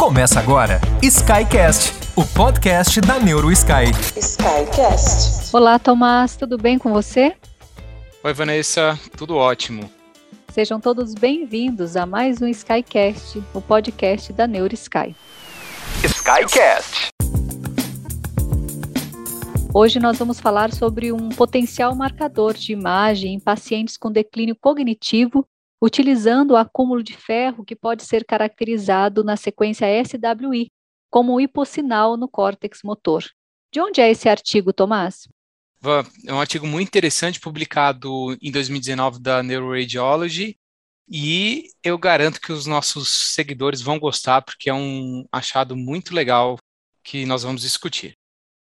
Começa agora Skycast, o podcast da NeuroSky. Skycast. Olá, Tomás, tudo bem com você? Oi, Vanessa, tudo ótimo. Sejam todos bem-vindos a mais um Skycast, o podcast da NeuroSky. Skycast. Hoje nós vamos falar sobre um potencial marcador de imagem em pacientes com declínio cognitivo utilizando o acúmulo de ferro que pode ser caracterizado na sequência SWI como um hipossinal no córtex motor. De onde é esse artigo, Tomás? É um artigo muito interessante publicado em 2019 da Neuroradiology e eu garanto que os nossos seguidores vão gostar porque é um achado muito legal que nós vamos discutir.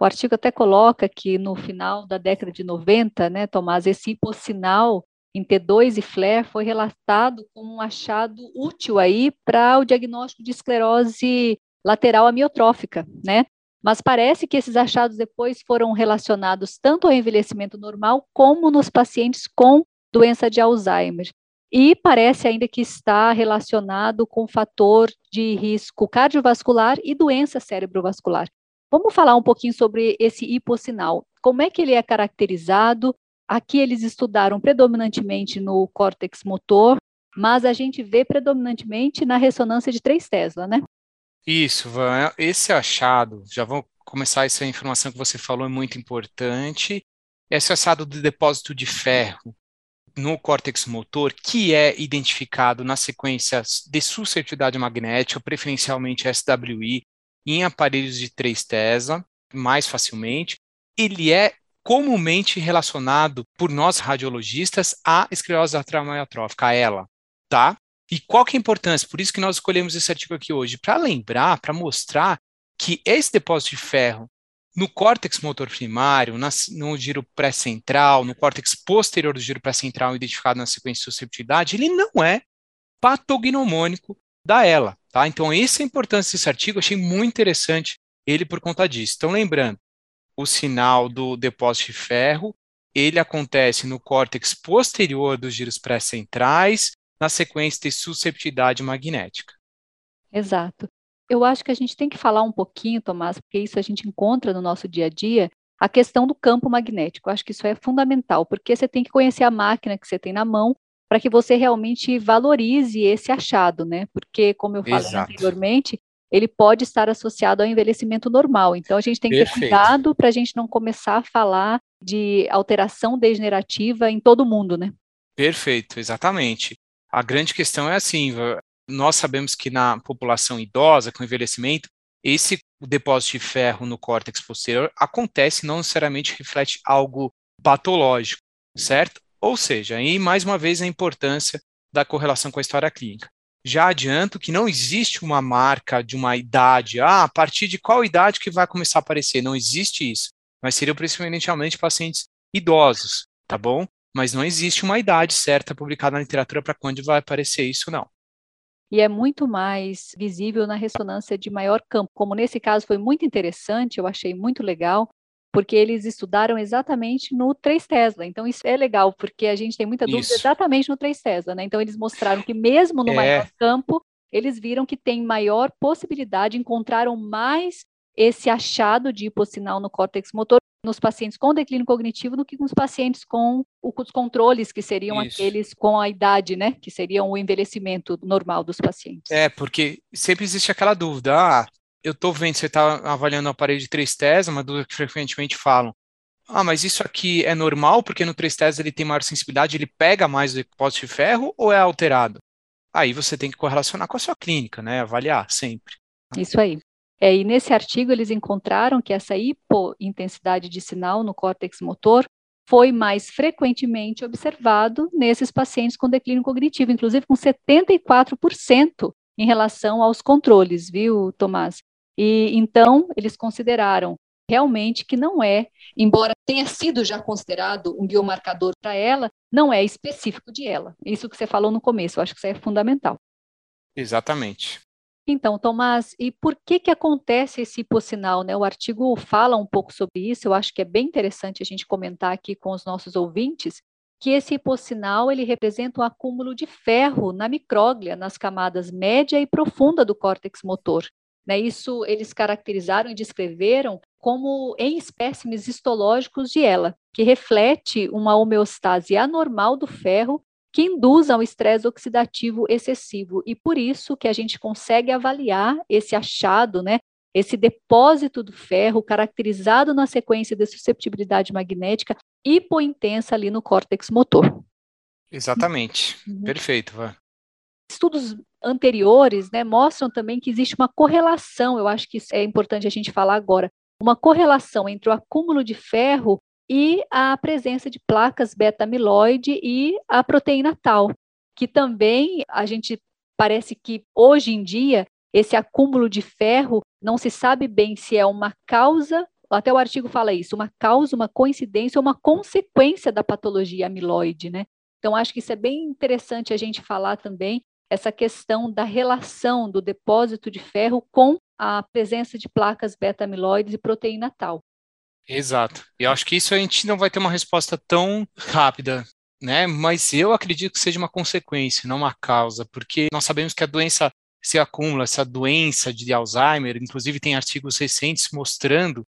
O artigo até coloca que no final da década de 90, né, Tomás, esse hipossinal em T2 e FLAIR foi relatado como um achado útil aí para o diagnóstico de esclerose lateral amiotrófica, né? Mas parece que esses achados depois foram relacionados tanto ao envelhecimento normal como nos pacientes com doença de Alzheimer. E parece ainda que está relacionado com fator de risco cardiovascular e doença cerebrovascular. Vamos falar um pouquinho sobre esse hipossinal. Como é que ele é caracterizado? Aqui eles estudaram predominantemente no córtex motor, mas a gente vê predominantemente na ressonância de 3 Tesla, né? Isso, Van. Esse achado, já vou começar essa informação que você falou, é muito importante. Esse achado do depósito de ferro no córtex motor, que é identificado na sequência de suscetibilidade magnética, preferencialmente SWI, em aparelhos de 3 Tesla, mais facilmente, ele é comumente relacionado por nós radiologistas à esclerose lateral amiotrófica, a ela, tá? E qual que é a importância? Por isso que nós escolhemos esse artigo aqui hoje, para lembrar, para mostrar que esse depósito de ferro no córtex motor primário, no giro pré-central, no córtex posterior do giro pré-central, identificado na sequência de susceptibilidade, ele não é patognomônico da ELA, tá? Então, essa é a importância desse artigo, achei muito interessante ele por conta disso. Então, lembrando, o sinal do depósito de ferro, ele acontece no córtex posterior dos giros pré-centrais, na sequência de susceptibilidade magnética. Exato. Eu acho que a gente tem que falar um pouquinho, Tomás, porque isso a gente encontra no nosso dia a dia, a questão do campo magnético. Eu acho que isso é fundamental, porque você tem que conhecer a máquina que você tem na mão para que você realmente valorize esse achado, né? Porque, como eu falei Exato. anteriormente, ele pode estar associado ao envelhecimento normal. Então, a gente tem que Perfeito. ter cuidado para a gente não começar a falar de alteração degenerativa em todo mundo, né? Perfeito, exatamente. A grande questão é assim: nós sabemos que na população idosa, com envelhecimento, esse depósito de ferro no córtex posterior acontece, não necessariamente reflete algo patológico, certo? Ou seja, aí mais uma vez a importância da correlação com a história clínica já adianto que não existe uma marca de uma idade, ah, a partir de qual idade que vai começar a aparecer, não existe isso, mas seriam principalmente pacientes idosos, tá bom? Mas não existe uma idade certa publicada na literatura para quando vai aparecer isso, não. E é muito mais visível na ressonância de maior campo, como nesse caso foi muito interessante, eu achei muito legal, porque eles estudaram exatamente no 3 Tesla. Então, isso é legal, porque a gente tem muita dúvida isso. exatamente no 3 Tesla, né? Então, eles mostraram que mesmo no é. maior campo, eles viram que tem maior possibilidade, encontraram mais esse achado de hipossinal no córtex motor nos pacientes com declínio cognitivo do que nos pacientes com os controles, que seriam Isso. aqueles com a idade, né? Que seriam o envelhecimento normal dos pacientes. É, porque sempre existe aquela dúvida, ah, eu estou vendo, você está avaliando o aparelho de 3 Tesla, uma dúvida que frequentemente falam. Ah, mas isso aqui é normal porque no 3 Tesla ele tem maior sensibilidade, ele pega mais o depósito de ferro ou é alterado? Aí você tem que correlacionar com a sua clínica, né? Avaliar sempre. Isso aí. É, e nesse artigo eles encontraram que essa hipointensidade de sinal no córtex motor foi mais frequentemente observado nesses pacientes com declínio cognitivo, inclusive com 74% em relação aos controles, viu, Tomás? E então eles consideraram realmente que não é, embora tenha sido já considerado um biomarcador para ela, não é específico de ela. Isso que você falou no começo, eu acho que isso é fundamental. Exatamente. Então, Tomás, e por que que acontece esse hipossinal? Né? O artigo fala um pouco sobre isso, eu acho que é bem interessante a gente comentar aqui com os nossos ouvintes, que esse hipossinal ele representa um acúmulo de ferro na micróglia, nas camadas média e profunda do córtex motor. Né, isso eles caracterizaram e descreveram como em espécimes histológicos de ela, que reflete uma homeostase anormal do ferro que induz ao estresse oxidativo excessivo. E por isso que a gente consegue avaliar esse achado, né, esse depósito do ferro caracterizado na sequência de susceptibilidade magnética hipointensa ali no córtex motor. Exatamente. Uhum. Perfeito. Vai. Estudos anteriores né, mostram também que existe uma correlação, eu acho que é importante a gente falar agora, uma correlação entre o acúmulo de ferro e a presença de placas beta-amiloide e a proteína tal, que também a gente parece que hoje em dia esse acúmulo de ferro não se sabe bem se é uma causa, até o artigo fala isso, uma causa, uma coincidência ou uma consequência da patologia amiloide, né? Então acho que isso é bem interessante a gente falar também essa questão da relação do depósito de ferro com a presença de placas beta-amiloides e proteína tal. Exato. E acho que isso a gente não vai ter uma resposta tão rápida, né? Mas eu acredito que seja uma consequência, não uma causa, porque nós sabemos que a doença se acumula, essa doença de Alzheimer, inclusive tem artigos recentes mostrando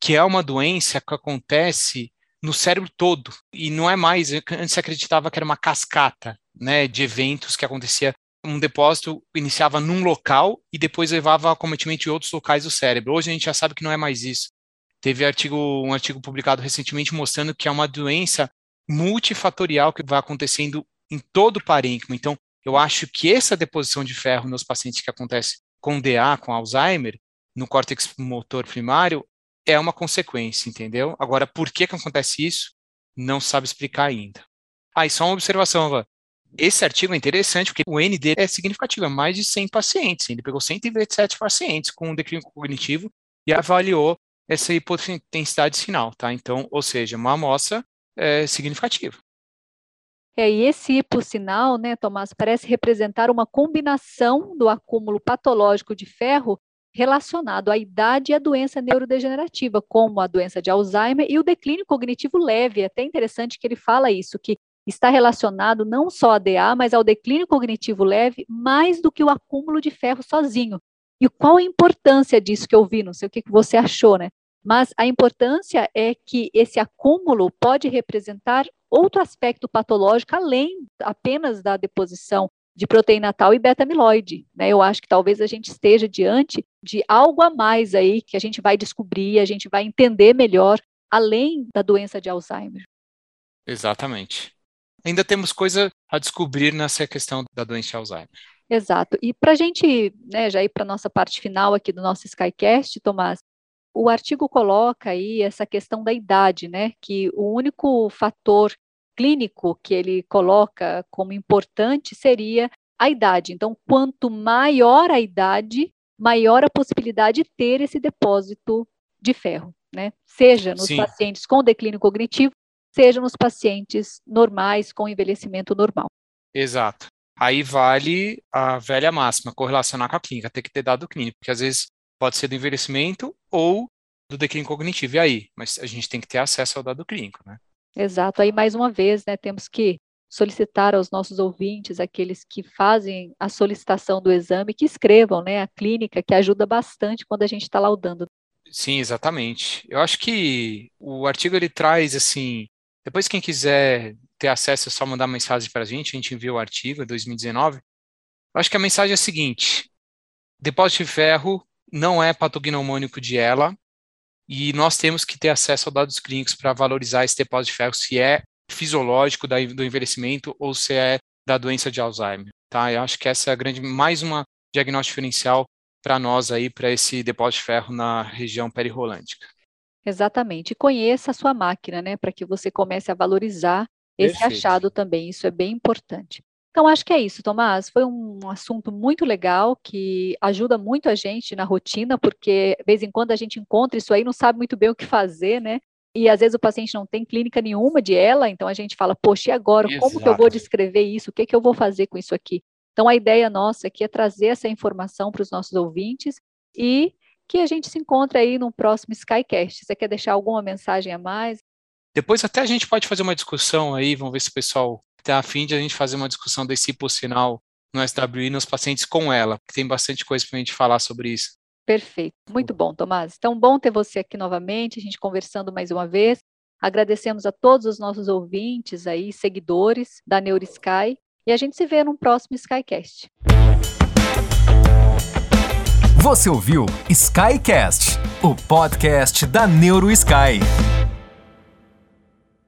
que é uma doença que acontece no cérebro todo e não é mais antes se acreditava que era uma cascata, né, de eventos que acontecia um depósito iniciava num local e depois levava a cometimento outros locais do cérebro. Hoje a gente já sabe que não é mais isso. Teve artigo, um artigo publicado recentemente mostrando que é uma doença multifatorial que vai acontecendo em todo o parênquima. Então, eu acho que essa deposição de ferro nos pacientes que acontece com DA, com Alzheimer, no córtex motor primário, é uma consequência, entendeu? Agora, por que, que acontece isso? Não sabe explicar ainda. Ah, e só uma observação, Van. Esse artigo é interessante porque o N dele é significativo, é mais de 100 pacientes. Ele pegou 127 pacientes com declínio cognitivo e avaliou essa hipotensidade final, tá? Então, ou seja, uma amostra é, significativa. É, e esse por sinal, né, Tomás, parece representar uma combinação do acúmulo patológico de ferro relacionado à idade e à doença neurodegenerativa, como a doença de Alzheimer e o declínio cognitivo leve. É até interessante que ele fala isso, que está relacionado não só a DA, mas ao declínio cognitivo leve, mais do que o acúmulo de ferro sozinho. E qual a importância disso que eu vi? Não sei o que você achou, né? Mas a importância é que esse acúmulo pode representar outro aspecto patológico além apenas da deposição de proteína tal e beta-amiloide. Né? Eu acho que talvez a gente esteja diante de algo a mais aí que a gente vai descobrir, a gente vai entender melhor, além da doença de Alzheimer. Exatamente. Ainda temos coisa a descobrir nessa questão da doença Alzheimer. Exato. E para a gente né, já ir para a nossa parte final aqui do nosso Skycast, Tomás, o artigo coloca aí essa questão da idade, né? Que o único fator clínico que ele coloca como importante seria a idade. Então, quanto maior a idade, maior a possibilidade de ter esse depósito de ferro, né? Seja nos Sim. pacientes com declínio cognitivo, seja nos pacientes normais com envelhecimento normal. Exato. Aí vale a velha máxima, correlacionar com a clínica, ter que ter dado clínico, porque às vezes pode ser do envelhecimento ou do declínio cognitivo. E aí? Mas a gente tem que ter acesso ao dado clínico, né? Exato. Aí, mais uma vez, né, temos que solicitar aos nossos ouvintes, aqueles que fazem a solicitação do exame, que escrevam, né, a clínica, que ajuda bastante quando a gente está laudando. Sim, exatamente. Eu acho que o artigo ele traz assim, depois quem quiser ter acesso é só mandar mensagem para a gente, a gente envia o artigo, é 2019. Eu acho que a mensagem é a seguinte: depósito de ferro não é patognomônico de ela, e nós temos que ter acesso a dados clínicos para valorizar esse depósito de ferro, se é fisiológico do envelhecimento ou se é da doença de Alzheimer. Tá? Eu acho que essa é a grande, mais uma diagnóstico diferencial para nós aí, para esse depósito de ferro na região perirrolândica. Exatamente. E conheça a sua máquina, né, para que você comece a valorizar esse Perfeito. achado também. Isso é bem importante. Então, acho que é isso, Tomás. Foi um assunto muito legal que ajuda muito a gente na rotina, porque de vez em quando a gente encontra isso aí, não sabe muito bem o que fazer, né? E às vezes o paciente não tem clínica nenhuma de ela, então a gente fala, poxa, e agora? Exato. Como que eu vou descrever isso? O que, que eu vou fazer com isso aqui? Então, a ideia nossa aqui é trazer essa informação para os nossos ouvintes e que a gente se encontre aí no próximo Skycast. Você quer deixar alguma mensagem a mais? Depois até a gente pode fazer uma discussão aí, vamos ver se o pessoal está afim de a gente fazer uma discussão desse hipossinal no SWI nos pacientes com ela, que tem bastante coisa para a gente falar sobre isso. Perfeito, muito bom, Tomás. Então, bom ter você aqui novamente, a gente conversando mais uma vez. Agradecemos a todos os nossos ouvintes aí, seguidores da NeuroSky, e a gente se vê no próximo Skycast. Você ouviu Skycast, o podcast da NeuroSky.